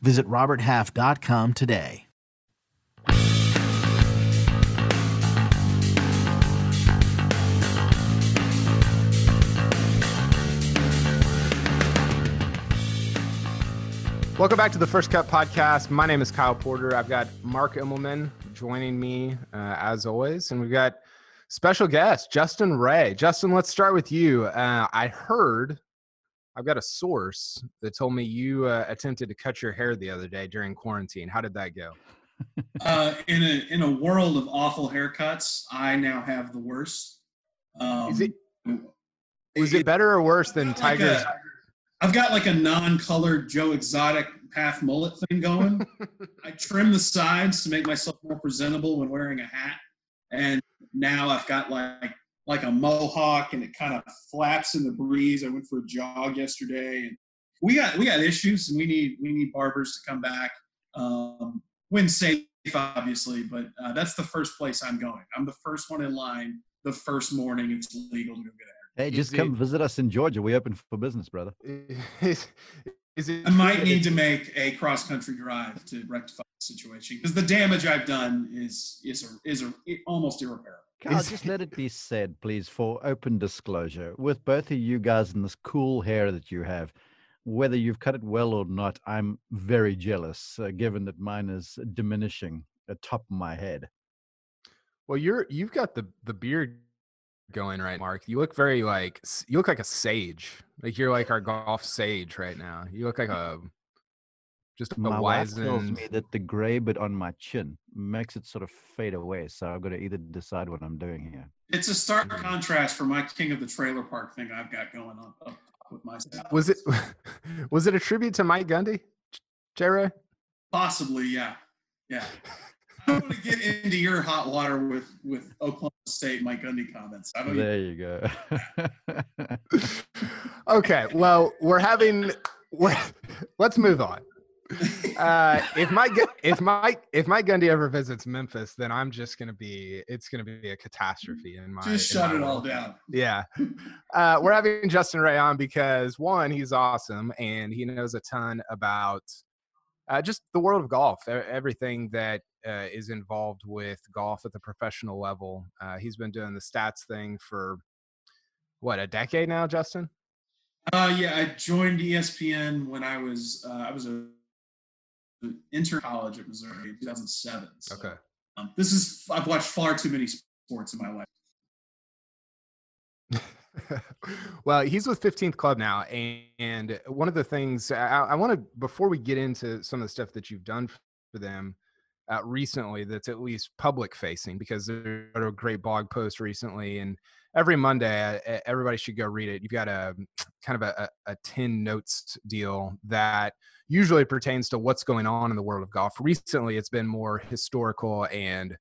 Visit RobertHalf.com today. Welcome back to the First Cut Podcast. My name is Kyle Porter. I've got Mark Immelman joining me uh, as always, and we've got special guest Justin Ray. Justin, let's start with you. Uh, I heard I've got a source that told me you uh, attempted to cut your hair the other day during quarantine. How did that go? Uh, in a in a world of awful haircuts, I now have the worst. Um, Is it was it better or worse than Tiger's? Like I've got like a non-colored Joe Exotic half mullet thing going. I trim the sides to make myself more presentable when wearing a hat, and now I've got like like a mohawk, and it kind of flaps in the breeze. I went for a jog yesterday, and we got we got issues, and we need we need barbers to come back um, when safe, obviously. But uh, that's the first place I'm going. I'm the first one in line. The first morning it's legal to go get a Hey, just come it, visit us in Georgia. We open for business, brother. Is, is it, I might need to make a cross country drive to rectify the situation because the damage I've done is is is almost irreparable. Carl, just let it be said, please, for open disclosure, with both of you guys and this cool hair that you have, whether you've cut it well or not, I'm very jealous, uh, given that mine is diminishing atop my head. Well, you're you've got the the beard going right, Mark. You look very like you look like a sage. Like you're like our golf sage right now. You look like a just a my wife tells me that the gray bit on my chin makes it sort of fade away. So I've got to either decide what I'm doing here. It's a stark mm. contrast for my king of the trailer park thing I've got going on with myself. Was it was it a tribute to Mike Gundy, Jerry? Possibly, yeah, yeah. I don't want to get into your hot water with with Oklahoma State Mike Gundy comments. I don't there you go. okay, well, we're having. We're, let's move on. Uh, if my if Mike if Mike Gundy ever visits Memphis, then I'm just gonna be it's gonna be a catastrophe in my. Just shut it all down. Yeah, uh, we're having Justin Ray on because one, he's awesome and he knows a ton about uh, just the world of golf, everything that uh, is involved with golf at the professional level. Uh, he's been doing the stats thing for what a decade now, Justin. Uh, yeah, I joined ESPN when I was uh, I was a intern college at Missouri in 2007. So, okay. Um, this is I've watched far too many sports in my life. well, he's with 15th Club now, and one of the things I, I want to before we get into some of the stuff that you've done for them uh, recently, that's at least public facing, because there's a great blog post recently, and every Monday, uh, everybody should go read it. You've got a kind of a, a 10 notes deal that usually pertains to what's going on in the world of golf. Recently, it's been more historical and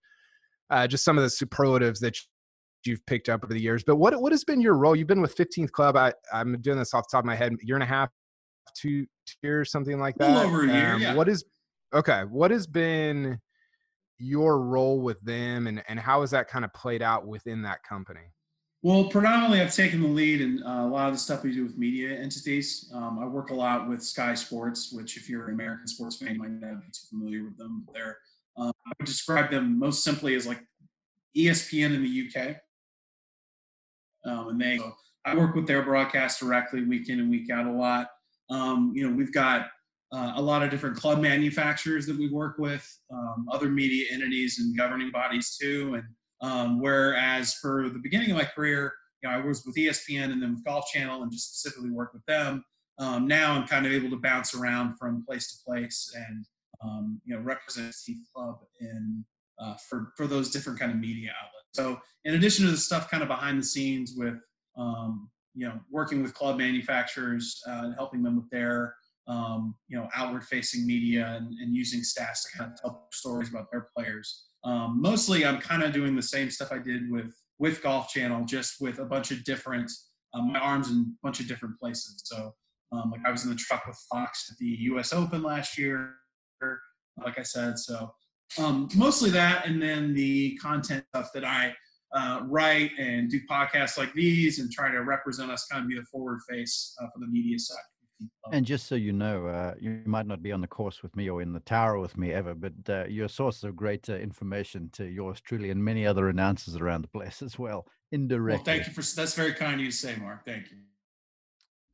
uh, just some of the superlatives that you've picked up over the years. But what what has been your role? You've been with 15th Club. I, I'm doing this off the top of my head, year and a half, two years, something like that. over a year. Um, yeah. What is okay? What has been your role with them, and and how has that kind of played out within that company? Well, predominantly, I've taken the lead in uh, a lot of the stuff we do with media entities. Um, I work a lot with Sky Sports, which, if you're an American sports fan, you might not be too familiar with them. They're um, I would describe them most simply as like ESPN in the UK. Um, and they, so I work with their broadcast directly week in and week out a lot. Um, you know, we've got uh, a lot of different club manufacturers that we work with, um, other media entities and governing bodies too. And um, whereas for the beginning of my career, you know, I was with ESPN and then with Golf Channel and just specifically worked with them. Um, now I'm kind of able to bounce around from place to place and um, you know represent Team Club in uh, for for those different kind of media outlets. So in addition to the stuff kind of behind the scenes with um, you know working with club manufacturers uh, and helping them with their um, you know, outward facing media and, and, using stats to kind of tell stories about their players. Um, mostly, I'm kind of doing the same stuff I did with with Golf Channel, just with a bunch of different um, my arms in a bunch of different places. So, um, like I was in the truck with Fox at the U.S. Open last year, like I said. So, um, mostly that, and then the content stuff that I uh, write and do podcasts like these, and try to represent us, kind of be the forward face uh, for the media side. And just so you know, uh, you might not be on the course with me or in the tower with me ever, but uh, you're a source of great uh, information to yours truly and many other announcers around the place as well, indirectly. Well, thank you for that's very kind of you to say, Mark. Thank you.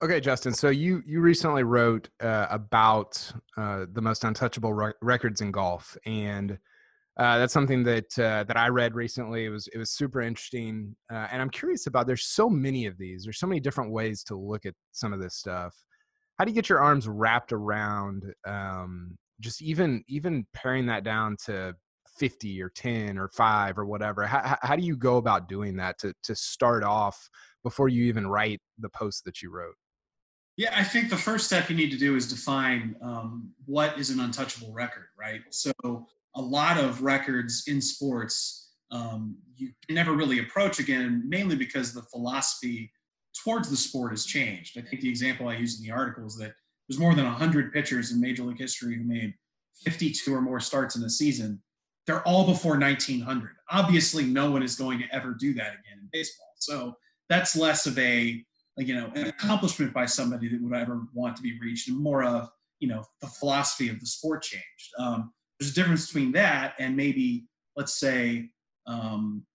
Okay, Justin. So you you recently wrote uh, about uh, the most untouchable re- records in golf, and uh, that's something that uh, that I read recently. It was it was super interesting, uh, and I'm curious about. There's so many of these. There's so many different ways to look at some of this stuff. How do you get your arms wrapped around um, just even even paring that down to 50 or 10 or 5 or whatever how, how do you go about doing that to to start off before you even write the post that you wrote yeah, I think the first step you need to do is define um, what is an untouchable record, right? So a lot of records in sports um, you can never really approach again, mainly because the philosophy towards the sport has changed. I think the example I use in the article is that there's more than 100 pitchers in Major League history who made 52 or more starts in a season. They're all before 1900. Obviously, no one is going to ever do that again in baseball. So that's less of a you know an accomplishment by somebody that would ever want to be reached and more of you know the philosophy of the sport changed um, there's a difference between that and maybe let's say um,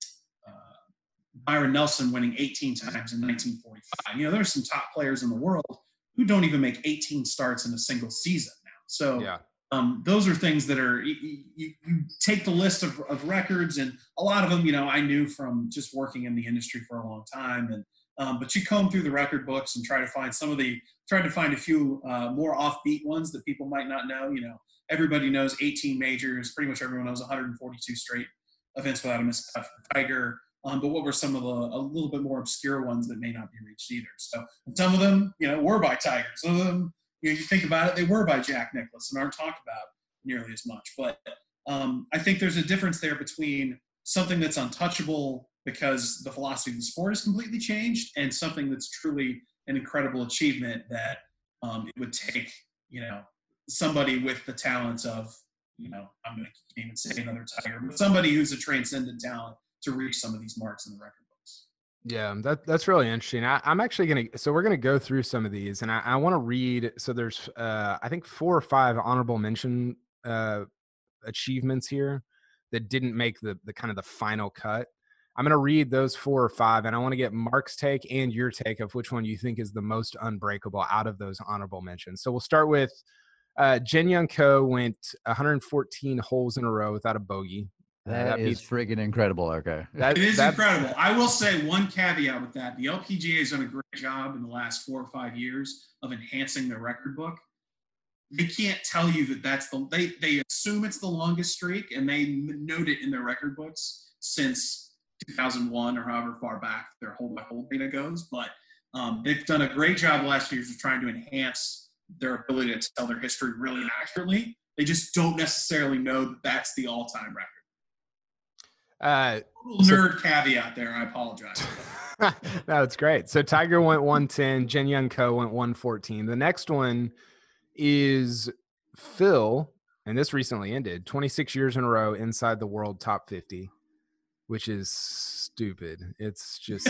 byron nelson winning 18 times in 1945 you know there's some top players in the world who don't even make 18 starts in a single season now so yeah. Um, those are things that are you, you, you, take the list of, of records and a lot of them you know i knew from just working in the industry for a long time and um, but you comb through the record books and try to find some of the, try to find a few uh, more offbeat ones that people might not know. You know, everybody knows 18 majors. Pretty much everyone knows 142 straight events without a missed cut for Tiger. Um, but what were some of the a little bit more obscure ones that may not be reached either? So some of them, you know, were by Tiger. Some of them, you know, you think about it, they were by Jack Nicklaus and aren't talked about nearly as much. But um, I think there's a difference there between something that's untouchable because the philosophy of the sport has completely changed and something that's truly an incredible achievement that um, it would take, you know, somebody with the talents of, you know, I'm going to even say another Tiger, but somebody who's a transcendent talent to reach some of these marks in the record books. Yeah, that that's really interesting. I, am actually gonna so we're gonna go through some of these, and I, I want to read. So there's uh, I think four or five honorable mention uh, achievements here that didn't make the the kind of the final cut. I'm going to read those four or five, and I want to get Mark's take and your take of which one you think is the most unbreakable out of those honorable mentions. So we'll start with uh, Jin Young Ko went 114 holes in a row without a bogey. That, that is beats, friggin' incredible. Okay. That, it is that, incredible. I will say one caveat with that. The LPGA has done a great job in the last four or five years of enhancing their record book. They can't tell you that that's the, they, they assume it's the longest streak and they note it in their record books since 2001 or however far back their whole by whole data goes. But um, they've done a great job the last few years of trying to enhance their ability to tell their history really accurately. They just don't necessarily know that that's the all-time record. Uh, nerd caveat there. I apologize. no, it's great. So Tiger went 110, Jin Young Ko went 114. The next one is Phil, and this recently ended 26 years in a row inside the world top 50 which is stupid. It's just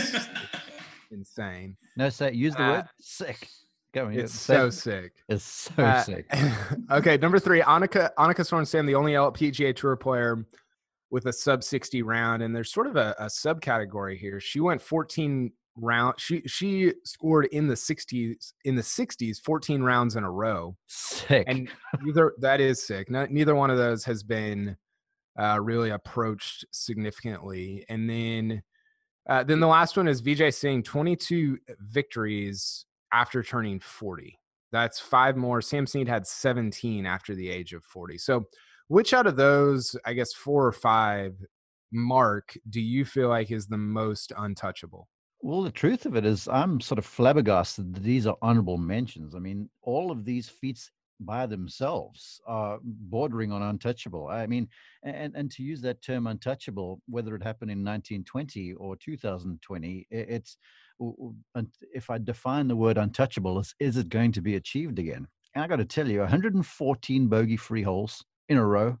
insane. No, say use the uh, word sick. Go it's so sick. It's so uh, sick. okay, number three, Annika Annika Sorenstam, the only LPGA Tour player with a sub 60 round, and there's sort of a, a subcategory here. She went 14 round. She she scored in the 60s in the 60s, 14 rounds in a row. Sick. And neither that is sick. Not, neither one of those has been uh, really approached significantly. And then uh, then the last one is Vijay Singh, 22 victories after turning 40. That's five more. Sam Snead had 17 after the age of 40. So, which out of those, I guess, four or five, Mark, do you feel like is the most untouchable? Well, the truth of it is, I'm sort of flabbergasted that these are honorable mentions. I mean, all of these feats by themselves are bordering on untouchable. I mean, and and to use that term untouchable, whether it happened in 1920 or 2020, it's if I define the word untouchable, is is it going to be achieved again? And I got to tell you, 114 bogey-free holes in a row,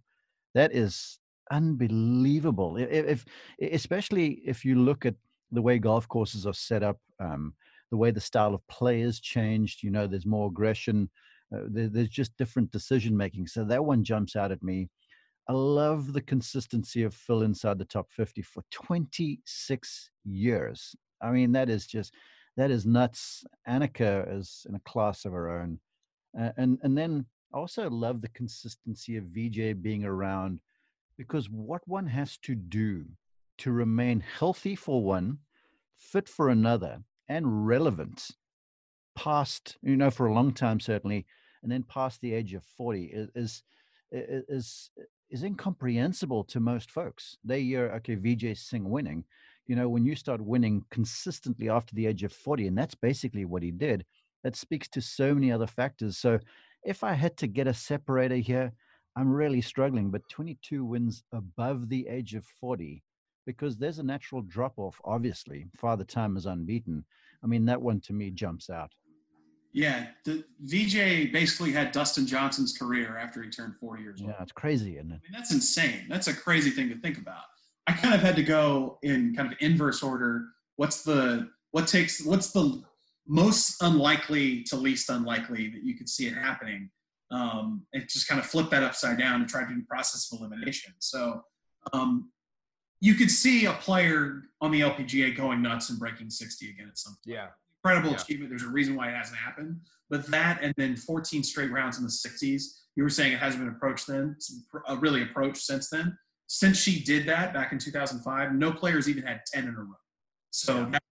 that is unbelievable. If, if especially if you look at the way golf courses are set up, um, the way the style of play has changed. You know, there's more aggression. Uh, there, there's just different decision making. So that one jumps out at me. I love the consistency of Phil inside the top 50 for 26 years. I mean, that is just that is nuts. Annika is in a class of her own, uh, and and then I also love the consistency of Vijay being around because what one has to do to remain healthy for one, fit for another, and relevant past, you know, for a long time certainly, and then past the age of 40 is is is, is incomprehensible to most folks. They hear, okay, Vijay Singh winning. You know, when you start winning consistently after the age of 40, and that's basically what he did, that speaks to so many other factors. So if I had to get a separator here, I'm really struggling, but 22 wins above the age of 40 because there's a natural drop off, obviously. Father Time is unbeaten. I mean, that one to me jumps out. Yeah, the Vijay basically had Dustin Johnson's career after he turned 40 years old. Yeah, it's crazy, isn't it? I mean, that's insane. That's a crazy thing to think about. I kind of had to go in kind of inverse order. What's the what takes what's the most unlikely to least unlikely that you could see it happening? Um, and just kind of flip that upside down and try to do process of elimination. So um, you could see a player on the LPGA going nuts and breaking 60 again at some point. Yeah. Incredible yeah. achievement. There's a reason why it hasn't happened. But that and then 14 straight rounds in the 60s, you were saying it hasn't been approached then, uh, really approached since then. Since she did that back in 2005, no players even had 10 in a row. So yeah. that's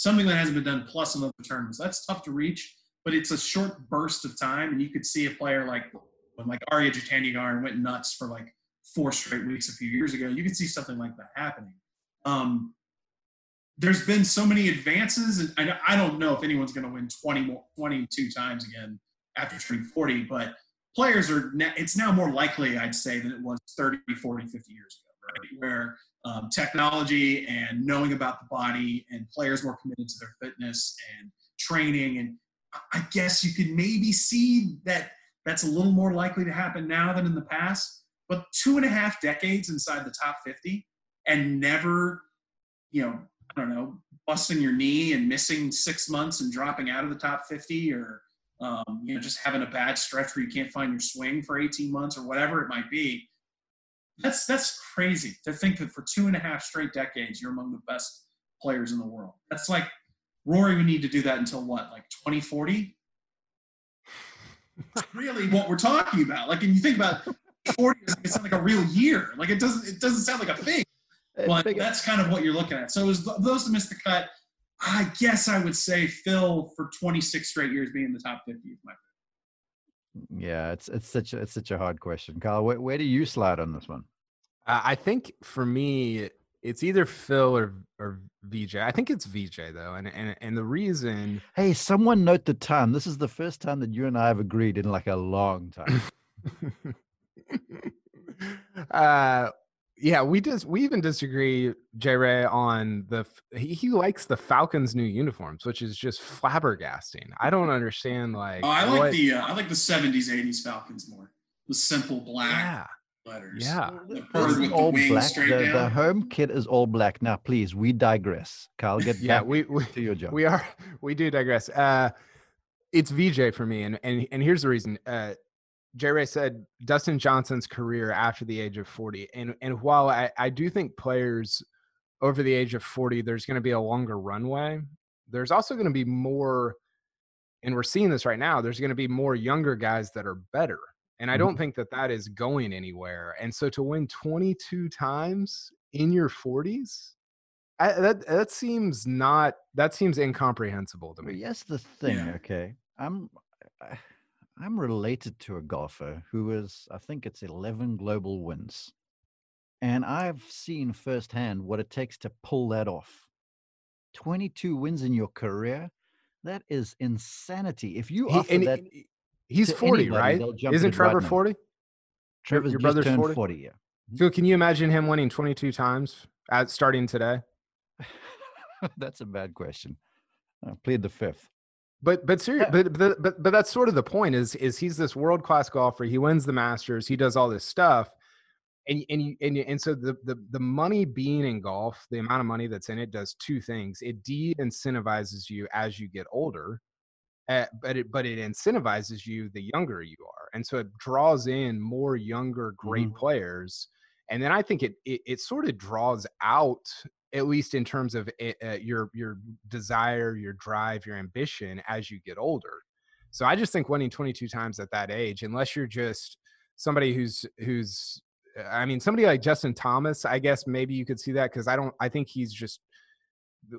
something that hasn't been done plus another tournament. So that's tough to reach, but it's a short burst of time. And you could see a player like when like Ariya Jutanugarn went nuts for like four straight weeks a few years ago, you could see something like that happening. Um, there's been so many advances, and I, I don't know if anyone's going to win 20 more, 22 times again after turning 40, but players are, it's now more likely, I'd say, than it was 30, 40, 50 years ago, right? Where um, technology and knowing about the body and players more committed to their fitness and training. And I guess you could maybe see that that's a little more likely to happen now than in the past but two and a half decades inside the top 50 and never, you know, I don't know, busting your knee and missing six months and dropping out of the top 50 or, um, you know, just having a bad stretch where you can't find your swing for 18 months or whatever it might be. That's, that's crazy to think that for two and a half straight decades, you're among the best players in the world. That's like Rory would need to do that until what, like 2040? really what we're talking about. Like, and you think about 40 it sounds like a real year. Like it doesn't it doesn't sound like a thing. But that's kind of what you're looking at. So those to missed the cut, I guess I would say Phil for 26 straight years being in the top 50 is my yeah, it's it's such a, it's such a hard question, Kyle. Where, where do you slide on this one? Uh, I think for me, it's either Phil or or Vijay. I think it's Vijay though, and and and the reason. Hey, someone note the time. This is the first time that you and I have agreed in like a long time. uh yeah, we just we even disagree, J Ray, on the he, he likes the Falcons' new uniforms, which is just flabbergasting. I don't understand like. Oh, I like what, the uh, I like the seventies eighties Falcons more. The simple black yeah. letters. Yeah, the bird with all the black. The, the, home kit is all black. Now, please, we digress. Kyle, get yeah, we, we to your job. We are we do digress. Uh, it's Vijay for me, and and and here's the reason. Uh, J Ray said Dustin Johnson's career after the age of 40. And and while I, I do think players over the age of 40, there's going to be a longer runway, there's also going to be more, and we're seeing this right now, there's going to be more younger guys that are better. And I don't mm-hmm. think that that is going anywhere. And so to win 22 times in your 40s, I, that that seems not that seems incomprehensible to me. Yes, the thing. Yeah. Okay, I'm. I, I'm related to a golfer who is, I think it's 11 global wins. And I've seen firsthand what it takes to pull that off. 22 wins in your career. That is insanity. If you He- offer and that, he- he's to 40, anybody, right? Isn't Trevor now. 40? Trevor's your brother's turned 40? 40, yeah. Mm-hmm. So can you imagine him winning 22 times at starting today? That's a bad question. I plead the fifth. But but serious, Yeah. but, but but but that's sort of the point is is he's this world class golfer. He wins the Masters. He does all this stuff, and and and and so the, the the money being in golf, the amount of money that's in it does two things. It de incentivizes you as you get older, uh, but it but it incentivizes you the younger you are, and so it draws in more younger great players. And then I think it, it it sort of draws out at least in terms of it, uh, your your desire, your drive, your ambition as you get older. So I just think winning 22 times at that age, unless you're just somebody who's who's uh, I mean somebody like Justin Thomas, I guess maybe you could see that because I don't I think he's just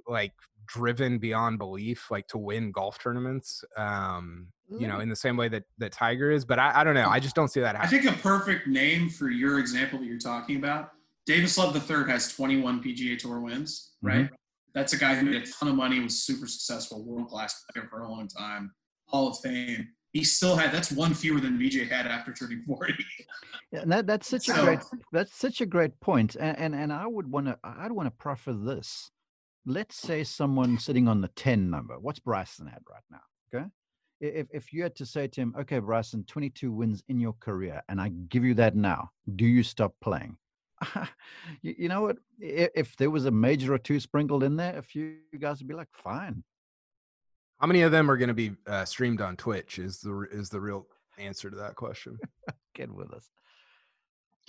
like driven beyond belief like to win golf tournaments um you know in the same way that that tiger is but i, I don't know i just don't see that I think a perfect name for your example that you're talking about, Davis Love III has 21 PGA Tour wins, mm-hmm. right? That's a guy who made a ton of money, was super successful, world class player for a long time, Hall of Fame. He still had that's one fewer than Vijay had after turning 40. Yeah, and that, that's such a great that's such a great point. And and, and I would want to I'd want to proffer this. Let's say someone sitting on the 10 number. What's Bryson at right now? Okay. If if you had to say to him, okay, Bryson, 22 wins in your career, and I give you that now, do you stop playing? you, you know what? I- If there was a major or two sprinkled in there, a few guys would be like, fine. how many of them are going to be uh, streamed on twitch is the is the real answer to that question Get with us.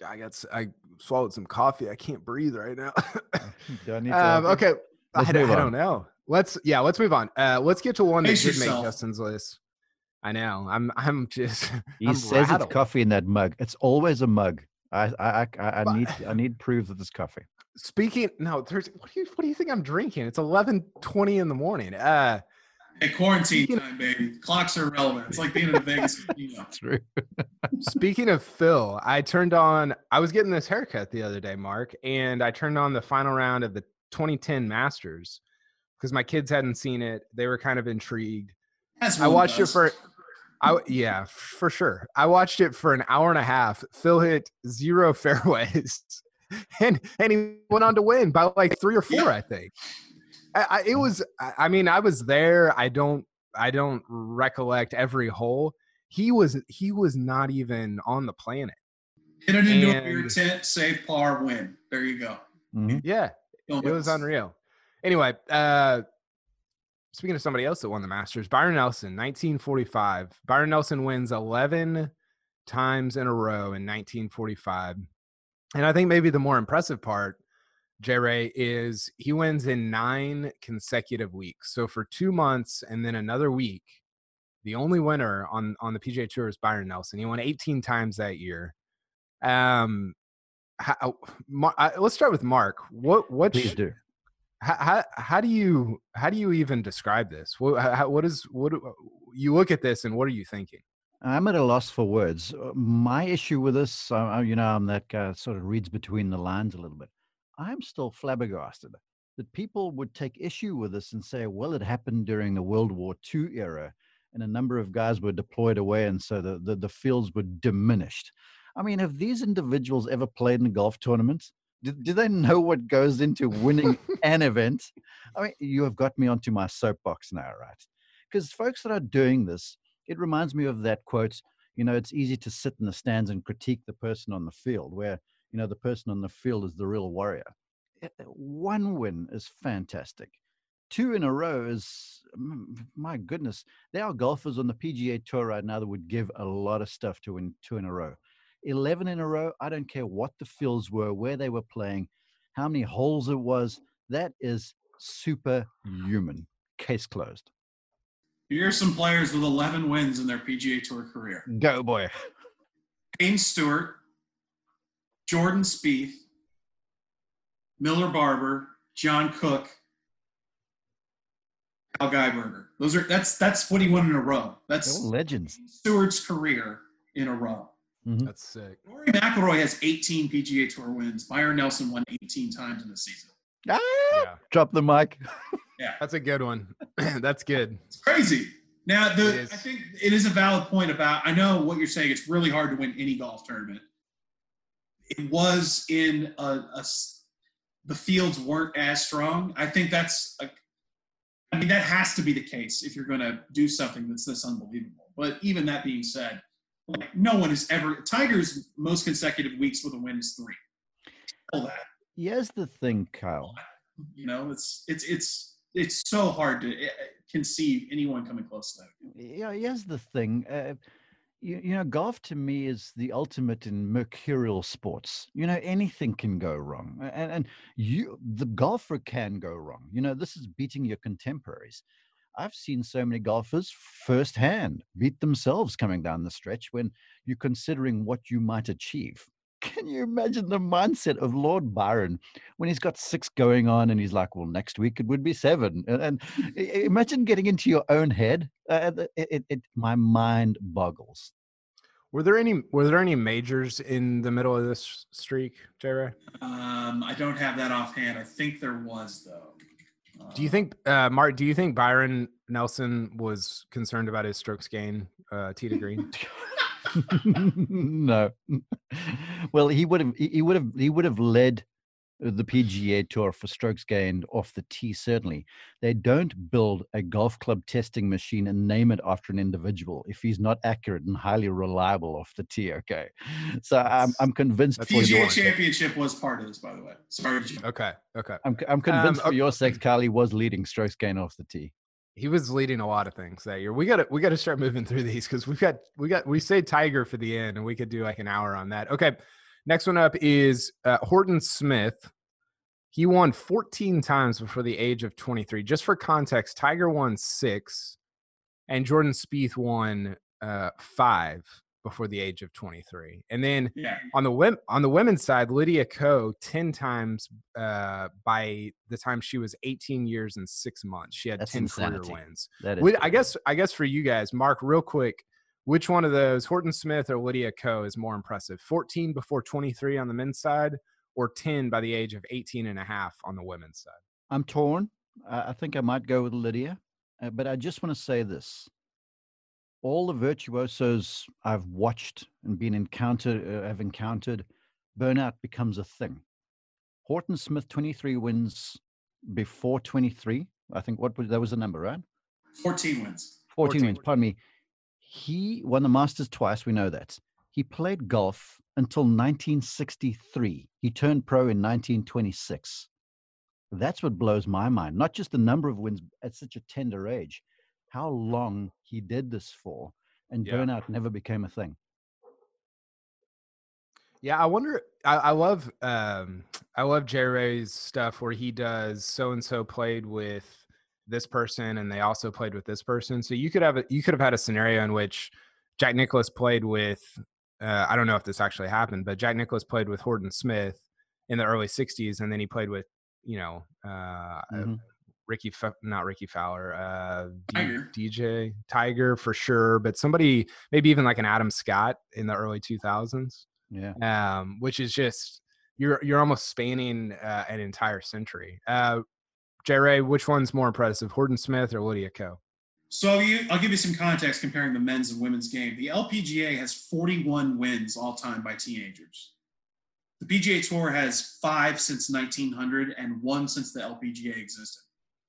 i got s- i swallowed some coffee i can't breathe right now Do I need to um, help okay I, Let's d- I move don't on. know let's yeah let's move on uh let's get to one that Pace did make justin's list i know i'm i'm just He I'm says rattled. it's coffee in that mug. It's always a mug. I I I, I I need I need proof that it's coffee. speaking no there's what do you what do you think i'm drinking it's eleven twenty in the morning uh Hey, quarantine Speaking- time, baby. Clocks are irrelevant. It's like being in a Vegas casino. True. Speaking of Phil, I turned on. I was getting this haircut the other day, Mark, and I turned on the final round of the 2010 Masters because my kids hadn't seen it. They were kind of intrigued. As I one watched it does. for. I w- yeah, for sure. I watched it for an hour and a half. Phil hit zero fairways, and and he went on to win by like three or four, Yeah. I think. I, I, it was. I, I mean, I was there. I don't. I don't recollect every hole. He was. He was not even on the planet. Hit it into a beer tent, save par, win. There you go. Mhm. Yeah, Don't it was unreal. Anyway, uh speaking of somebody else that won the Masters, Byron Nelson, 1945. Byron Nelson wins 11 times in a row in 1945. And I think maybe the more impressive part, J Ray, is he wins in nine consecutive weeks. So for two months and then another week, the only winner on on the PGA Tour is Byron Nelson. He won 18 times that year. Um, how, Mar- uh, let's start with Mark. What what Please do. How, how do you how do you even describe this? What how, what is what you look at this and what are you thinking? I'm at a loss for words. Uh, My issue with this, uh, uh, you know, I'm that guy sort of reads between the lines a little bit. I'm still flabbergasted that people would take issue with this and say, well, it happened during the World War II era and a number of guys were deployed away and so the, the, the fields were diminished. I mean, have these individuals ever played in a golf tournaments? Do, do they know what goes into winning an event? I mean, you have got me onto my soapbox now, right? Because folks that are doing this, it reminds me of that quote you know it's easy to sit in the stands and critique the person on the field where you know the person on the field is the real warrior Eh, eh, one win is fantastic two in a row is my goodness there are golfers on the pga tour right now that would give a lot of stuff to win two in a row 11 in a row i don't care what the fields were where they were playing how many holes it was that is superhuman case closed Here's some players with 11 wins in their PGA Tour career. go boy Payne Stewart, Jordan Spieth, Miller Barber, John Cook, Al Geiberger. Those are that's that's what he won in a row. That's legends Stewart's career in a row. Mhm. That's sick. Rory McIlroy has 18 PGA Tour wins. Byron Nelson won 18 times in the season. Ah, Yeah. drop the mic. Yeah, That's a good one. That's good. it's crazy. Now, the is. I think it is a valid point about. I know what you're saying. It's really hard to win any golf tournament. It was in a, a s- the fields weren't as strong. I think that's. A, I mean, that has to be the case if you're going to do something that's this unbelievable. But even that being said, like no one has ever. Tiger's most consecutive weeks with a win is three. All that. Here's the thing, Kyle. You know, it's it's it's it's so hard to eh, conceive anyone coming close to that. Yeah, here's the thing. Uh, you, you know, golf to me is the ultimate in mercurial sports. You know, anything can go wrong, and and you, the golfer, can go wrong. You know, this is beating your contemporaries. I've seen so many golfers firsthand beat themselves coming down the stretch when you're considering what you might achieve. Can you imagine the mindset of Lord Byron when he's got six going on and he's like, well, next week it would be seven. And, and i- i- imagine getting into your own head. Uh, it, it, it, my mind boggles. Were there any were there any majors in the middle of this streak, J Ray? Um, I don't have that offhand. I think there was though. Do you think uh Mark do you think Byron Nelson was concerned about his strokes gain uh tee to green? no. Well, he would have. He would have. He would have led Uh, the PGA Tour for strokes gained off the tee. Certainly, they don't build a golf club testing machine and name it after an individual if he's not accurate and highly reliable off the tee. Okay, so I'm I'm convinced The for PGA your. Championship was part of this, by the way. Sorry, Jim. Okay, okay. I'm c- I'm um, convinced for okay. your sake, Kylie was leading strokes gained off the tee. He was leading a lot of things that year. We got to we got to start moving through these because we've got we got we say Tiger for the end, and we could do like an hour on that. Okay, next one up is uh, Horton Smith. He won 14 times before the age of 23. Just for context, Tiger won six, and Jordan Spieth won uh, five before the age of 23. And then Yeah. on the wom- on the women's side, Lydia Ko 10 times uh, by the time she was 18 years and six months. She had That's 10 career wins. That is, Would- I guess I guess for you guys, Mark, real quick, which one of those, Horton Smith or Lydia Ko, is more impressive? 14 before 23 on the men's side, or 10 by the age of 18 and a half on the women's side? I'm torn. I, I think I might go with Lydia, uh, but I just want to say this: all the virtuosos I've watched and been encountered, uh, have encountered, burnout becomes a thing. Horton Smith, 23 wins before 23. I think what was that was the number, right? 14 wins. 14, 14 wins. Pardon me. He won the Masters twice. We know that. He played golf until 1963. He turned pro in 1926. That's what blows my mind. Not just the number of wins at such a tender age, how long he did this for, and Yeah. burnout never became a thing. Yeah, I wonder. I, I love, um, I love Jerry's stuff where he does so and so played with this person, and they also played with this person. So you could have a, you could have had a scenario in which Jack Nicklaus played with. Uh, I don't know if this actually happened, but Jack Nicklaus played with Horton Smith in the early '60s, and then he played with, you know, uh, Mhm. Rickie, Fa- not Rickie Fowler, uh, D- Tiger. DJ Tiger for sure, but somebody maybe even like an Adam Scott in the early 2000s Yeah. um, which is just you're you're almost spanning uh, an entire century. Uh, J. Ray, which one's more impressive, Horton Smith or Lydia Ko? So you, I'll give you some context comparing the men's and women's game. The LPGA has 41 wins all time by teenagers. The PGA Tour has five since 1900 and one since the LPGA existed.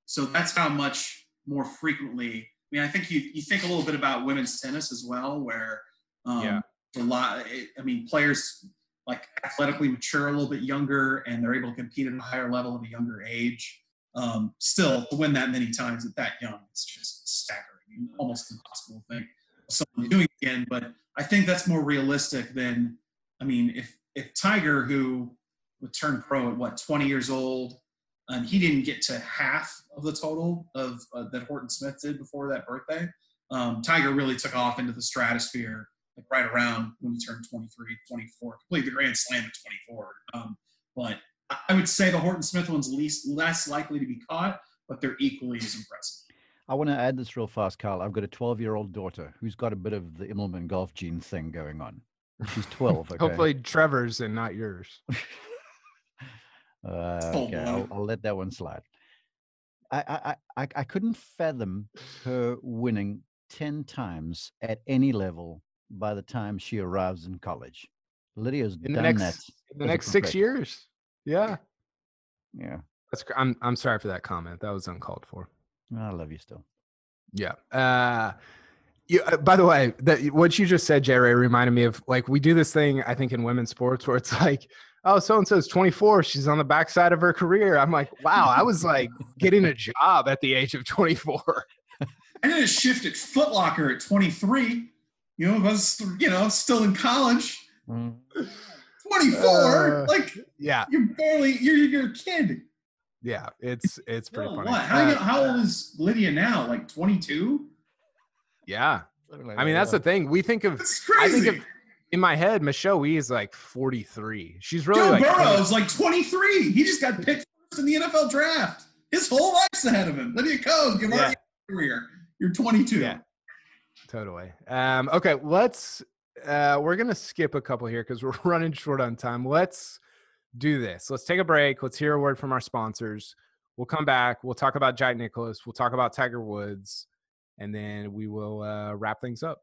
So that's how much more frequently. I mean, I think you you think a little bit about women's tennis as well, where um, Yeah. a lot. It, I mean, players like athletically mature a little bit younger, and they're able to compete at a higher level at a younger age. Um, still, to win that many times at that young, it's just staggering, almost impossible thing. Someone doing it again, but I think that's more realistic than. I mean, if if Tiger, who would turn pro at what 20 years old, and he didn't get to half of the total of uh, that Horton Smith did before that birthday. Um, Tiger really took off into the stratosphere like right around when he turned 23, 24, completed the Grand Slam at 24. Um, but I- I would say the Horton Smith one's least less likely to be caught, but they're equally as impressive. I want to add this real fast, Carl. I've got a 12 year old daughter who's got a bit of the Immelman golf gene thing going on. She's 12. Okay. Hopefully Trevor's and not yours. Uh, okay, boy. I'll, I'll let that one slide. I, I, I, I couldn't fathom her winning 10 times at any level by the time she arrives in college. Lydia's in done next that. in the next six years. Yeah, Yeah. that's. I'm I'm sorry for that comment. That was uncalled for. I love you still. Yeah. Uh, you, uh, by the way, that what you just said, Jerry, reminded me of like we do this thing. I think in women's sports where it's like, oh, so and so's 24. She's on the backside of her career. I'm like, wow, I was like getting a job at the age of 24. I did a shift at Foot Locker at 23. You know, I was you know still in college. Mm. 24, Uh, like Yeah, you're barely you're you're a kid. yeah. It's it's pretty No, funny. what? How, Uh, how old is Lydia now? Like 22? yeah. I mean, that's the thing. We think of That's I think of in my head, Michelle Wie is like 43. She's really Joe like 20 Burrow's like 23. He just got picked first in the NFL draft. His whole life's ahead of him. Lydia Ko, give Yeah. her a career. You're 22. Yeah. Totally. Um, okay, let's uh we're gonna skip a couple here because we're running short on time. Let's do this. Let's take a break. Let's hear a word from our sponsors. We'll come back. We'll talk about Jack Nicklaus. We'll talk about Tiger Woods, and then we will uh, wrap things up.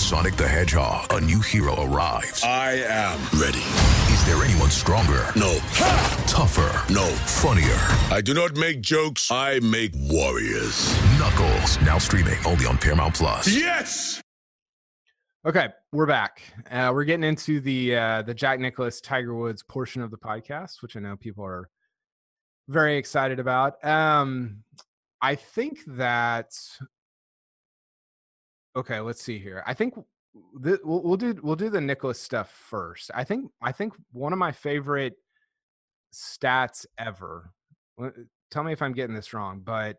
Sonic the Hedgehog, a new hero arrives. I am ready. Is there anyone stronger? No. Tougher? No. Funnier? I do not make jokes, I make warriors. Knuckles, now streaming only on Paramount Plus. Yes! Okay, we're back. Uh, we're getting into the uh, the Jack Nicklaus Tiger Woods portion of the podcast, which I know people are very excited about. Um, I think that okay. Let's see here. I think th- we'll, we'll do we'll do the Nicklaus stuff first. I think I think one of my favorite stats ever. Tell me if I'm getting this wrong, but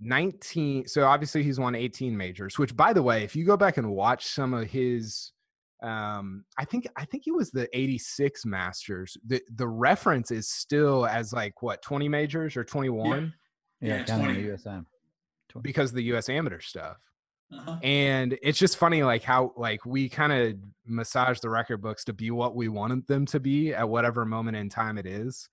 19 so obviously he's won 18 majors which by the way if you go back and watch some of his um i think i think he was the 86 masters the the reference is still as like what 20 majors or 21 Yeah, Yeah, counting 20. the USM. because of the us amateur stuff Uh-huh. and it's just funny like how like we kind of massage the record books to be what we wanted them to be at whatever moment in time it is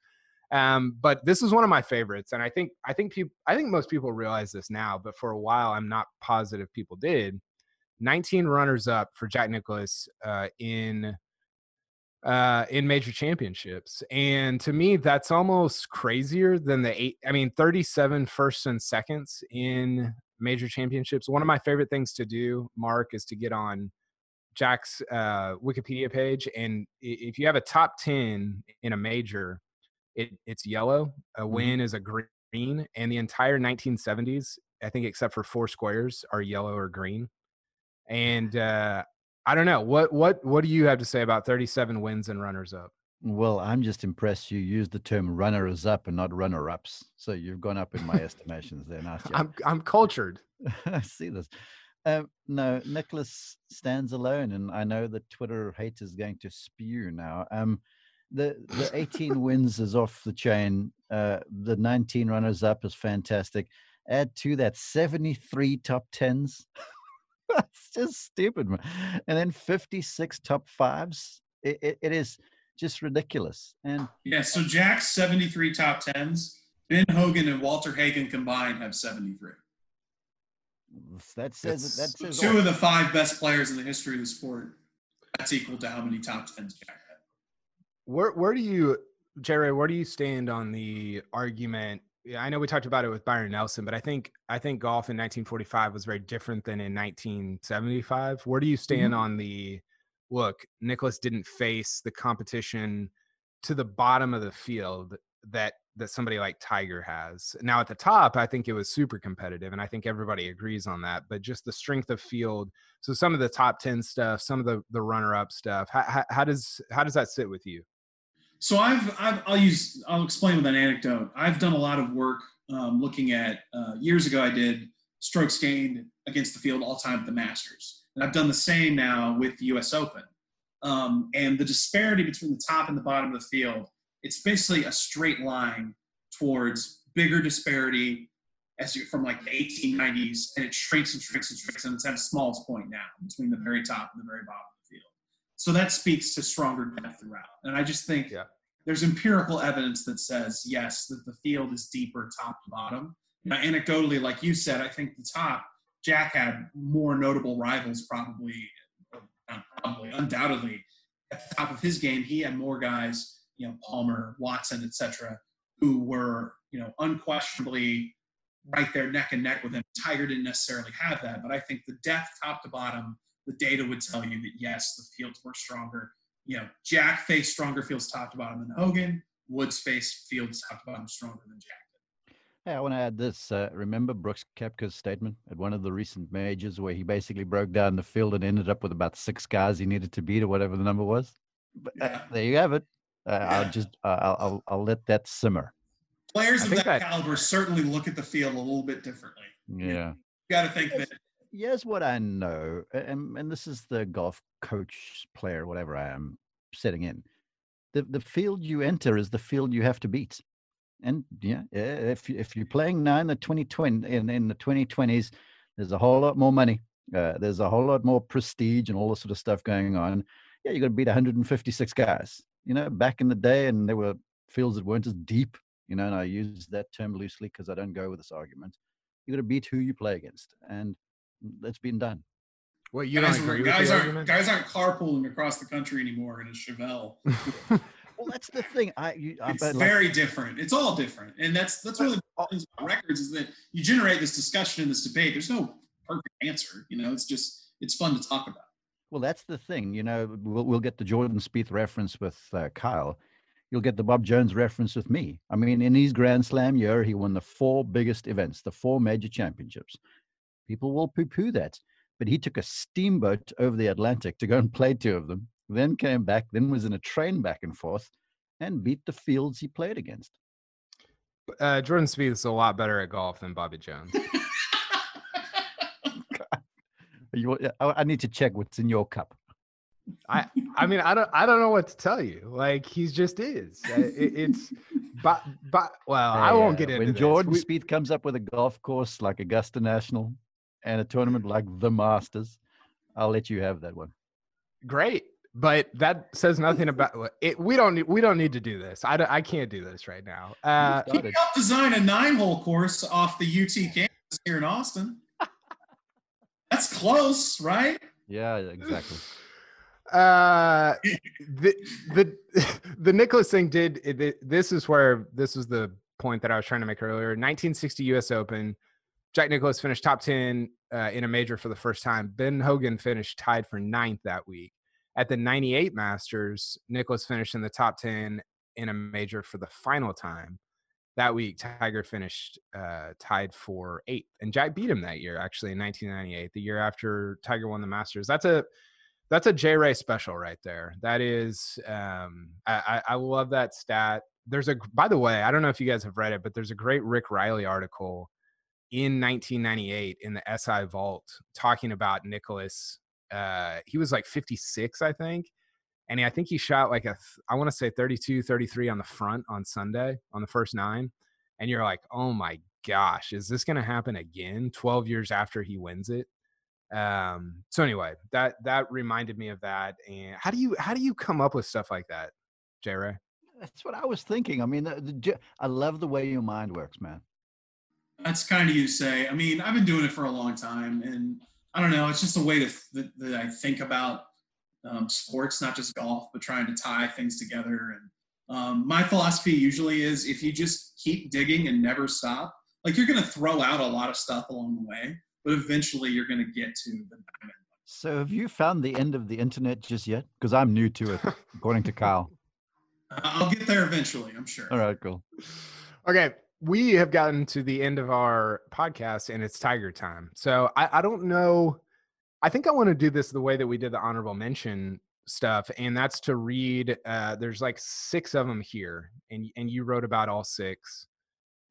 um but this is one of my favorites and i think i think people i think most people realize this now but for a while i'm not positive people did 19 runners up for jack nicklaus uh in uh in major championships and to me that's almost crazier than the eight i mean 37 firsts and seconds in major championships one of my favorite things to do mark is to get on jack's uh wikipedia page and if you have a top 10 in a major it, it's yellow a win is a green and the entire 1970s i think except for four squares are yellow or green and uh I don't know. What what what do you have to say about 37 wins and runners up? Well, I'm just impressed you used the term runners up and not runner ups. So you've gone up in my estimations there. Job. I'm I'm cultured. I see this. Um, no, Nicklaus stands alone, and I know the Twitter hate is going to spew now. Um, the the 18 wins is off the chain. Uh, the 19 runners up is fantastic. Add to that 73 top tens. That's just stupid, man. And then 56 top fives. It, it, it is just ridiculous. And Yeah, so Jack's 73 top tens. Ben Hogan and Walter Hagen combined have 73. that says it. That says two all. of the five best players in the history of the sport. That's equal to how many top tens Jack had. Where where do you Jerry, where do you stand on the argument? Yeah, I know we talked about it with Byron Nelson, but I think I think golf in 1945 was very different than in 1975. Where do you stand mm-hmm. on the look, Nicklaus didn't face the competition to the bottom of the field that that somebody like Tiger has. Now at the top, I think it was super competitive and I think everybody agrees on that, but just the strength of field, so some of the top 10 stuff, some of the the runner up stuff, how, how, how does how does that sit with you? So I've, I've I'll use I'll explain with an anecdote. I've done a lot of work um, looking at uh, years ago. I did strokes gained against the field all time at the Masters, and I've done the same now with the U.S. Open. Um, and the disparity between the top and the bottom of the field, it's basically a straight line towards bigger disparity as you from like the 1890s, and it shrinks and shrinks and shrinks, and it's at its smallest point now between the very top and the very bottom of the field. So that speaks to stronger depth throughout. And I just think Yeah. there's empirical evidence that says yes, that the field is deeper top to bottom. Now, anecdotally, like you said, I think the top Jack had more notable rivals, probably, um, probably, undoubtedly, at the top of his game. He had more guys, you know, Palmer, Watson, etc., who were, you know, unquestionably right there neck and neck with him. Tiger didn't necessarily have that, but I think the depth top to bottom, the data would tell you that yes, the fields were stronger. You know, Jack faced stronger fields top to bottom than Hogan. Woods faced fields top to bottom stronger than Jack. Hey, I want to add this. Uh, remember Brooks Koepka's statement at one of the recent majors where he basically broke down the field and ended up with about six guys he needed to beat or whatever the number was? But, uh, Yeah. there you have it. Uh, Yeah. I'll just uh, I'll, I'll I'll let that simmer. Players I of that, that- caliber certainly look at the field a little bit differently. Yeah. You got to think that Here's what I know, and, and this is the golf coach, player, whatever I am setting in. The the field you enter is the field you have to beat. And yeah, eh, if you- if you're playing now in the 2020 in, in the 2020s, there's a whole lot more money. Uh, there's a whole lot more prestige and all this sort of stuff going on. Yeah, you got to beat 156 guys. You know, back in the day, and there were fields that weren't as deep. You know, and I use that term loosely because I don't go with this argument. You got to beat who you play against, and it's been done. Well, you guys, don't are- agree with guys the aren't guys aren't carpooling across the country anymore in a Chevelle. Well, that's the thing. I, you, I It's bet, like, very different. It's all different, and that's that's one of the things about records is that you generate this discussion and this debate. There's no perfect answer. You know, it's just it's fun to talk about. well, that's the thing. You know, we'll, we'll get the Jordan Spieth reference with uh, Kyle. You'll get the Bob Jones reference with me. I mean, in his Grand Slam year, he won the four biggest events, the four major championships. People will poo-poo that, but he took a steamboat over the Atlantic to go and play two of them. Then came back, then was in a train back and forth, and beat the fields he played against. uh, Jordan Spieth is a lot better at golf than Bobby Jones. You, I I need to check what's in your cup. I I mean I don't I don't know what to tell you. Like he's just is. Uh, it- it's but but well I won't uh, get into it. when. Jordan We- Spieth comes up with a golf course like Augusta National and a tournament like the Masters. I'll let you have that one. great, but that says nothing about it. We don't need we don't need to do this. I don't, I can't do this right now. Uh, You He started. helped design a nine-hole course off the UT campus here in Austin. That's close, right? Yeah, exactly. uh the the the Nicklaus thing did it, it- this is where this is the point that I was trying to make earlier. 1960 US Open, Jack Nicklaus finished top 10 uh, in a major for the first time. Ben Hogan finished tied for ninth that week. At the 98 Masters, Nicklaus finished in the top 10 in a major for the final time. That week, Tiger finished uh, tied for eighth, and Jack beat him that year, actually in 1998, the year after Tiger won the Masters. That's a that's a J Ray special right there. That is, um, I, I love that stat. There's a, by the way, I don't know if you guys have read it, but there's a great Rick Reilly article in 1998 in the SI Vault talking about Nicklaus. Uh, he was like 56, I think. And I think he shot like a, I want to say 32, 33 on the front on Sunday on the first nine. And you're like, oh my gosh, is this going to happen again 12 years after he wins it? um so anyway that that reminded me of that and how do you how do you come up with stuff like that j ray That's what I was thinking. I mean, the, the, j- I love the way your mind works, man. That's kind of you say. I mean, I've been doing it for a long time, and I don't know. It's just a way to that, that I think about um, sports, not just golf, but trying to tie things together. And um, my philosophy usually is if you just keep digging and never stop, like you're going to throw out a lot of stuff along the way, but eventually you're going to get to the diamond. So, have you found the end of the internet just yet? Because I'm new to it, according to Kyle. I'll get there eventually, I'm sure. All right, cool. okay we have gotten to the end of our podcast and it's tiger time so i, I don't know i think i want to do this the way that we did the honorable mention stuff, and that's to read. Uh, there's like six of them here, and and you wrote about all six.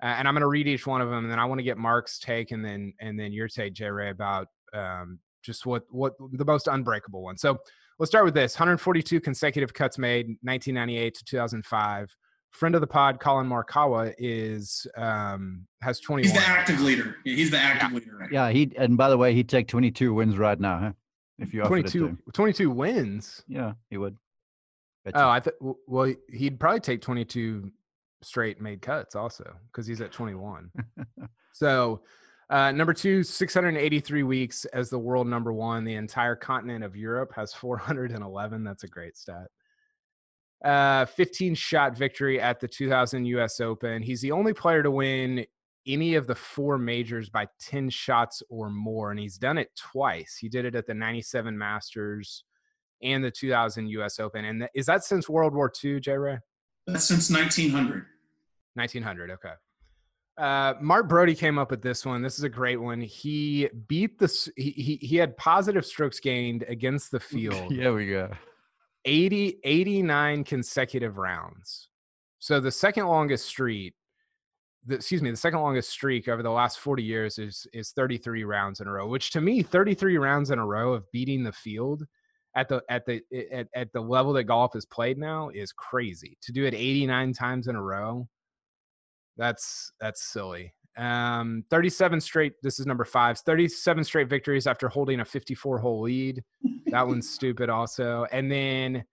Uh, and I'm going to read each one of them, and then I want to get Mark's take, and then and then your take, J. Ray, about um, just what what the most unbreakable one. So let's start with this: 142 consecutive cuts made, 1998 to 2005. Friend of the pod, Collin Morikawa, is um, has 21. He's the active leader. He's the active Yeah. leader right Yeah, he and by the way, he'd take 22 wins right now, huh? If you offered it to 22, him. 22 wins. Yeah, he would. Bet Oh. I thought. Well, he'd probably take 22 straight made cuts also because he's at 21. so, uh, number two, 683 weeks as the world number one. The entire continent of Europe has 411. That's a great stat. Uh, 15 shot victory at the 2000 U.S. Open. He's the only player to win any of the four majors by 10 shots or more, and he's done it twice. He did it at the 97 Masters and the 2000 U.S. Open. And th- is that since World War II, J. Ray? That's since 1900. 1900. Okay. Uh, Mark Broadie came up with this one. This is a great one. He beat the he he, he had positive strokes gained against the field. yeah, we go. 80 89 consecutive rounds. So the second longest streak, the, excuse me, the second longest streak over the last 40 years is is 33 rounds in a row, which to me 33 rounds in a row of beating the field at the at the at, at the level that golf is played now is crazy. To do it 89 times in a row, that's that's silly. Um 37 straight this is number 5. 37 straight victories after holding a 54 hole lead. That one's stupid also. And then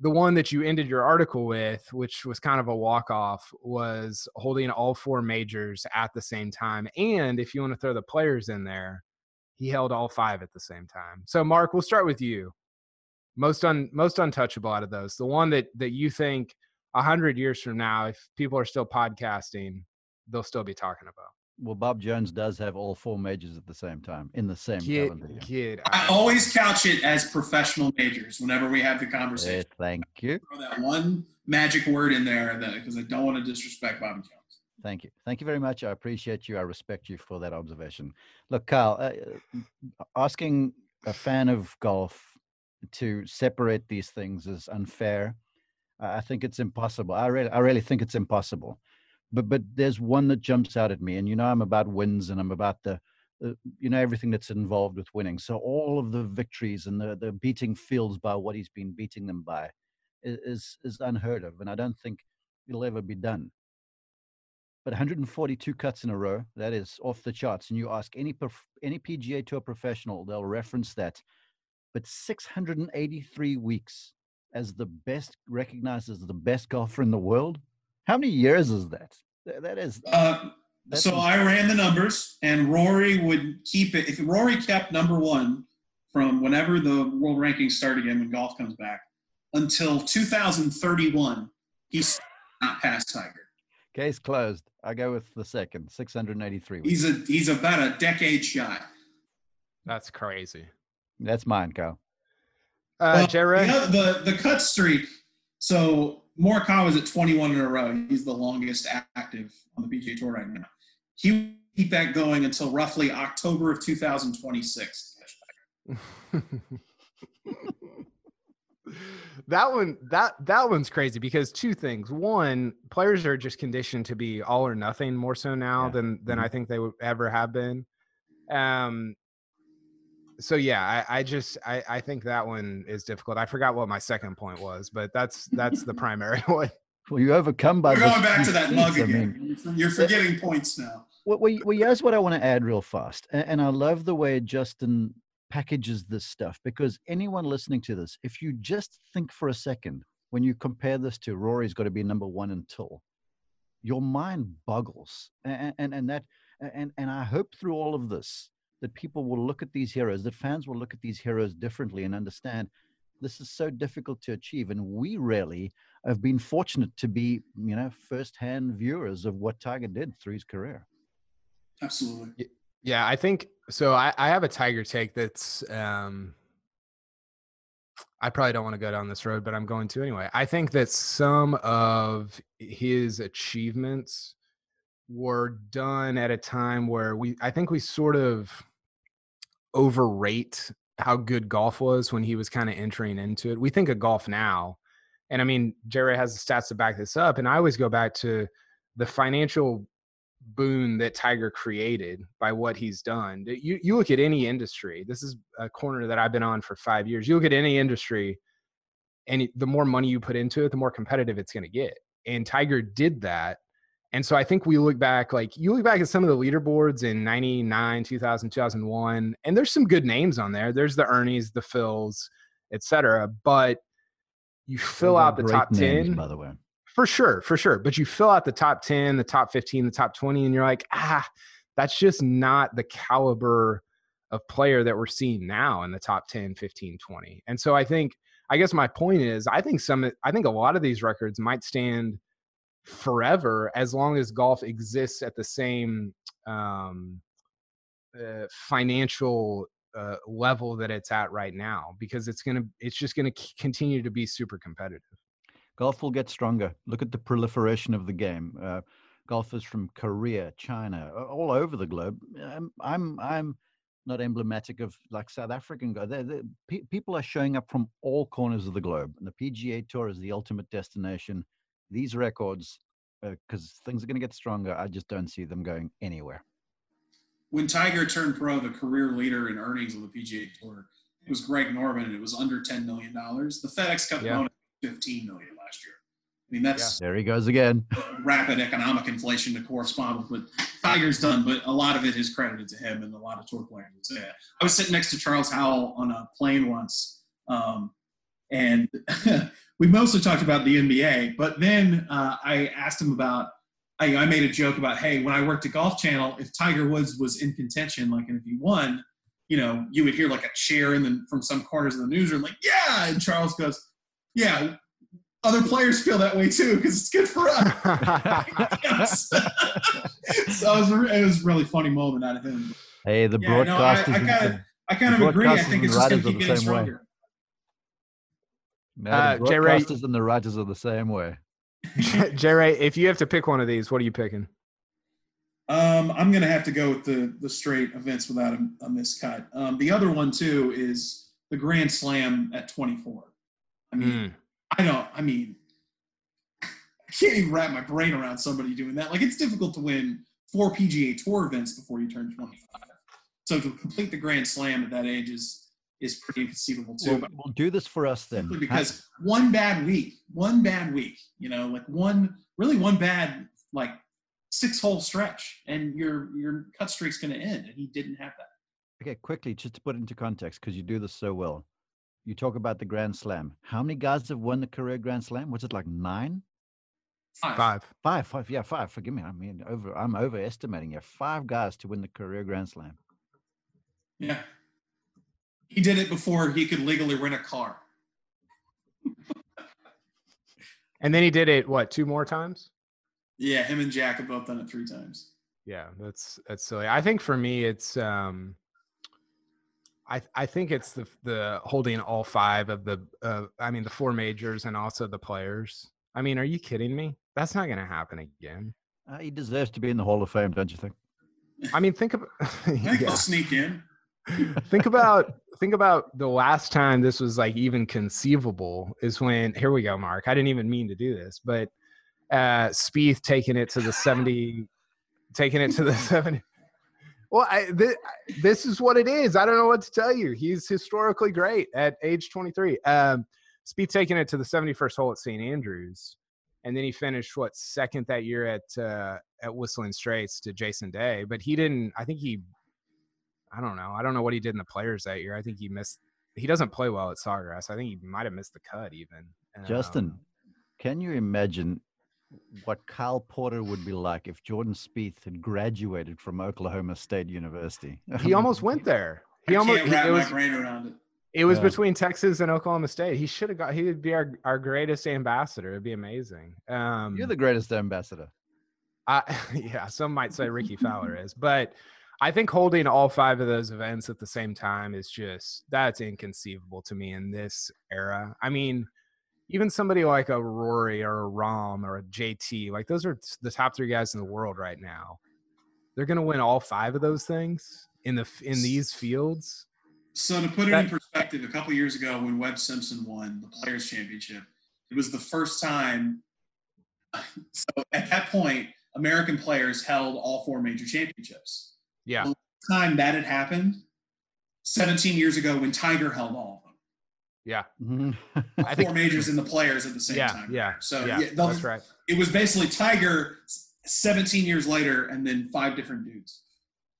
the one that you ended your article with which was kind of a walk off was holding all four majors at the same time. And if you want to throw the players in there he held all five at the same time. So mark we'll start with you. Most un most untouchable out of those. The one that that you think a hundred years from now if people are still podcasting they'll still be talking about Well, Bob Jones does have all four majors at the same time in the same kid calendar year. kid I always couch it as professional majors whenever we have the Eh, conversation. thank you. Throw that one magic word in there because I don't want to disrespect Bob Jones. Thank you. Thank you very much. I appreciate you. I respect you for that observation. Look, Kyle, uh, uh, asking a fan of golf to separate these things is unfair. I I think it's impossible. I really, I really think it's impossible. But but there's one that jumps out at me, and you know I'm about wins, and I'm about the, uh, you know everything that's involved with winning. So all of the victories and the the beating fields by what he's been beating them by is is unheard of, and I don't think it'll ever be done but 142 cuts in a row that is off the charts and you ask any prof- any pga tour professional they'll reference that but 683 weeks as the best recognized as the best golfer in the world how many years is that that is Uh, so ins- I ran the numbers, and Rory would keep it. If Rory kept number one from whenever the world rankings start again when golf comes back until 2031, he's not past Tiger. case closed i go with the second 683 weeks. He's a he's about a decade shy. that's crazy that's mine Kyle. uh Well, Jared? the, the the cut streak. So Morikawa is at 21 in a row. He's the longest active on the PGA Tour right now. He will keep that going until roughly October of 2026. that one that that one's crazy because two things one players are just conditioned to be all or nothing more so now Yeah. than than Mhm. i think they would ever have been um so yeah i i just i i think that one is difficult i forgot what my second point was but that's that's the primary one well you overcome by We're this- going back to these that mug feats, I mean, again. You're forgetting points now. Well, well, well, here's what I want to add real fast. And, and I love the way Justin packages this stuff because anyone listening to this, if you just think for a second, when you compare this to Rory's got to be number one until, your mind boggles. And, and, and that, and, and I hope through all of this that people will look at these heroes, that fans will look at these heroes differently and understand this is so difficult to achieve. And we really have been fortunate to be, you know, firsthand viewers of what Tiger did through his career. Absolutely. yeah i think so i i have a tiger take that's um I probably don't want to go down this road, but I'm going to anyway. I think that some of his achievements were done at a time where we, I think we sort of overrate how good golf was when he was kind of entering into it. We think of golf now, and I mean, Jerry has the stats to back this up. And I always go back to the financial boon that Tiger created by what he's done. You you look at any industry. This is a corner that I've been on for five years. You look at any industry, and the more money you put into it, the more competitive it's going to get. And Tiger did that. And so I think we look back, like you look back at some of the leaderboards in 99, 2000, 2001, and there's some good names on there. There's the Ernies, the Phils, etc. But you fill out the top names, 10 by the way. for sure, for sure. But you fill out the top 10, the top 15, the top 20, and you're like, ah, that's just not the caliber of player that we're seeing now in the top 10, 15, 20. And so I think, I guess my point is, I think some, I think a lot of these records might stand forever as long as golf exists at the same um, uh, financial uh, level that it's at right now because it's gonna it's just gonna c- continue to be super competitive. Golf will get stronger. Look at the proliferation of the game. Uh, golfers from Korea, China, all over the globe. I'm, I'm, I'm not emblematic of like South African. They're, they're- pe- people are showing up from all corners of the globe. And the PGA Tour is the ultimate destination. These records, because things are going to get stronger, I just don't see them going anywhere. When Tiger turned pro, the career leader in earnings on the PGA Tour it was Greg Norman, and it was under ten million dollars. The FedEx Cup Yeah. was fifteen million last year. I mean, that's There he goes again. rapid economic inflation to correspond with what Tiger's done, but a lot of it is credited to him, and a lot of tour players that. I was sitting next to Charles Howell on a plane once, um, and we mostly talked about the NBA. But then uh, I asked him about. I, I made a joke about, hey, when I worked at Golf Channel, if Tiger Woods was in contention, like, and if he won, you know, you would hear like a cheer in the, from some corners of the newsroom, like, yeah. And Charles goes, yeah, other players feel that way too because it's good for us. So it was, a, it was a really funny moment out of him. Hey, the Yeah, no, I. I kind of, I kind the of agree. I think it's just going to keep getting same way. Stronger. no, Uh, the Jay Ray- and the writers are the same way. J Ray, if you have to pick one of these, what are you picking? Um, I'm going to have to go with the the straight events without a, a missed cut. Um, the other one too is the Grand Slam at 24. I mean, Mm. I don't. I mean, I can't even wrap my brain around somebody doing that. Like, it's difficult to win four PGA Tour events before you turn 25. So to complete the Grand Slam at that age is is pretty inconceivable too. Well, But well, do this for us then. simply How- because one bad week, one bad week, you know, like one really one bad like six hole stretch, and your your cut streak's going to end. And he didn't have that. Okay, quickly, just to put it into context, because you do this so well. You talk about the Grand Slam. How many guys have won the career Grand Slam? Was it like nine? Five. Five. Five, five, yeah, five. Forgive me. I mean, over. I'm overestimating it. Five guys to win the career Grand Slam. Yeah. He did it before he could legally rent a car. And then he did it what two more times? Yeah, him and Jack have both done it three times. Yeah, that's that's silly. I think for me, it's um, I I think it's the the holding all five of the uh, I mean the four majors and also the players. I mean, are you kidding me? That's not going to happen again. Uh, he deserves to be in the Hall of Fame, don't you think? I mean, think about I think yeah. he'll sneak in. think about think about the last time this was like even conceivable is when here we go, Mark. I didn't even mean to do this, but uh Spieth taking it to the 70 taking it to the 70 well I, th- this is what it is. I don't know what to tell you. He's historically great at age 23 um Spieth taking it to the 71st hole at st andrews and then he finished what second that year at uh at whistling straits to jason day but he didn't i think he i don't know i don't know what he did in the players that year i think he missed he doesn't play well at sawgrass i think he might have missed the cut even Um, Justin, can you imagine what Kyle Porter would be like if Jordan Spieth had graduated from Oklahoma State University? he almost went there he I almost can't he- it was my brain around it. It was Yeah. between Texas and Oklahoma State. He should have got. He would be our our greatest ambassador. It'd be amazing. Um, You're the greatest ambassador. I, yeah, some might say Rickie Fowler is, but I think holding all five of those events at the same time is just that's inconceivable to me in this era. I mean, even somebody like a Rory or a Rahm or a JT, like those are the top three guys in the world right now. They're going to win all five of those things in the in these fields. So to put it That- in perspective, a couple years ago when Webb Simpson won the Players Championship, it was the first time. So at that point, American players held all four major championships. Yeah. The time that had happened, 17 years ago when Tiger held all of them, Yeah. Mhm. I think four majors and the players at the same yeah, time. yeah. So yeah, yeah, those- that's right. it was basically Tiger 17 years later and then five different dudes.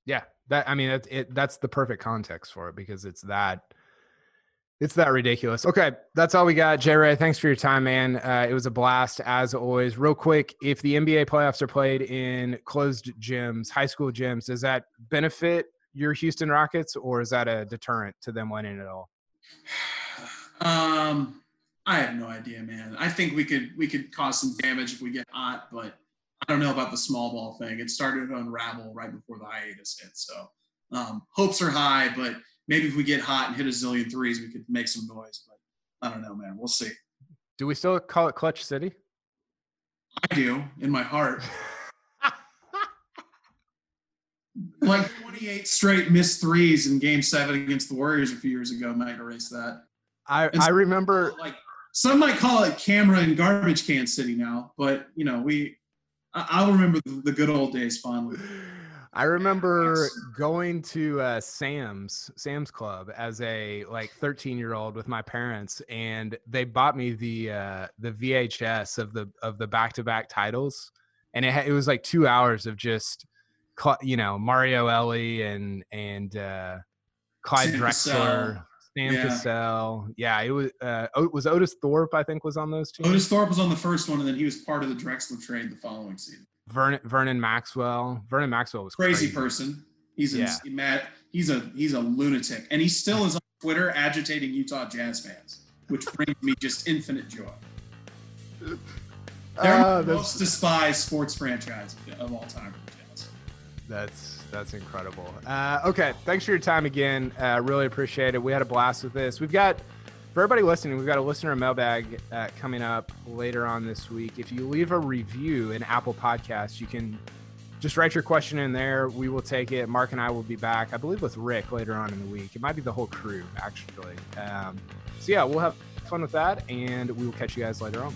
Yeah, that I mean, it, it, that's the perfect context for it because it's that it's that ridiculous. Okay, that's all we got. J Ray, thanks for your time, man. Uh, it was a blast as always. Real quick, if the NBA playoffs are played in closed gyms, high school gyms, does that benefit your Houston Rockets or is that a deterrent to them winning at all? Um, I have no idea, man. I think we could we could cause some damage if we get hot, but I don't know about the small ball thing. It started to unravel right before the hiatus hit. So um, hopes are high, but maybe if we get hot and hit a zillion threes, we could make some noise. But I don't know, man. We'll see. Do we still call it Clutch City? I do in my heart. like 28 straight missed threes in game seven against the Warriors a few years ago might erase that. I I remember like some might call it camera and garbage can city now, but you know, we I, I'll remember the, the good old days fondly. I remember Yes. going to uh, Sam's Sam's Club as a like 13 year old with my parents, and they bought me the uh, the VHS of the of the back to back titles, and it ha- it was like two hours of just Cl- you know Mario Elie and and uh, Clyde Sam Drexler, Cassell. Sam Yeah. Cassell. Yeah, it was uh, O- was Otis Thorpe I think was on those teams. Otis Thorpe was on the first one, and then he was part of the Drexler trade the following season. Vernon Vernon Maxwell. Vernon Maxwell was Crazy, crazy, person. He's a Yeah. mad. He's a he's a lunatic, and he still is on Twitter agitating Utah Jazz fans, which brings me just infinite joy. They're Ah, the most despised sports franchise of all time. Jazz. That's that's incredible. Uh, okay, thanks for your time again. Uh, really appreciate it. We had a blast with this. We've got for everybody listening, we've got a listener mailbag uh, coming up later on this week. If you leave a review in Apple Podcasts, you can just write your question in there. We will take it. Mark and I will be back, I believe, with Rick later on in the week. It might be the whole crew actually. Um, so yeah, we'll have fun with that, and we will catch you guys later on.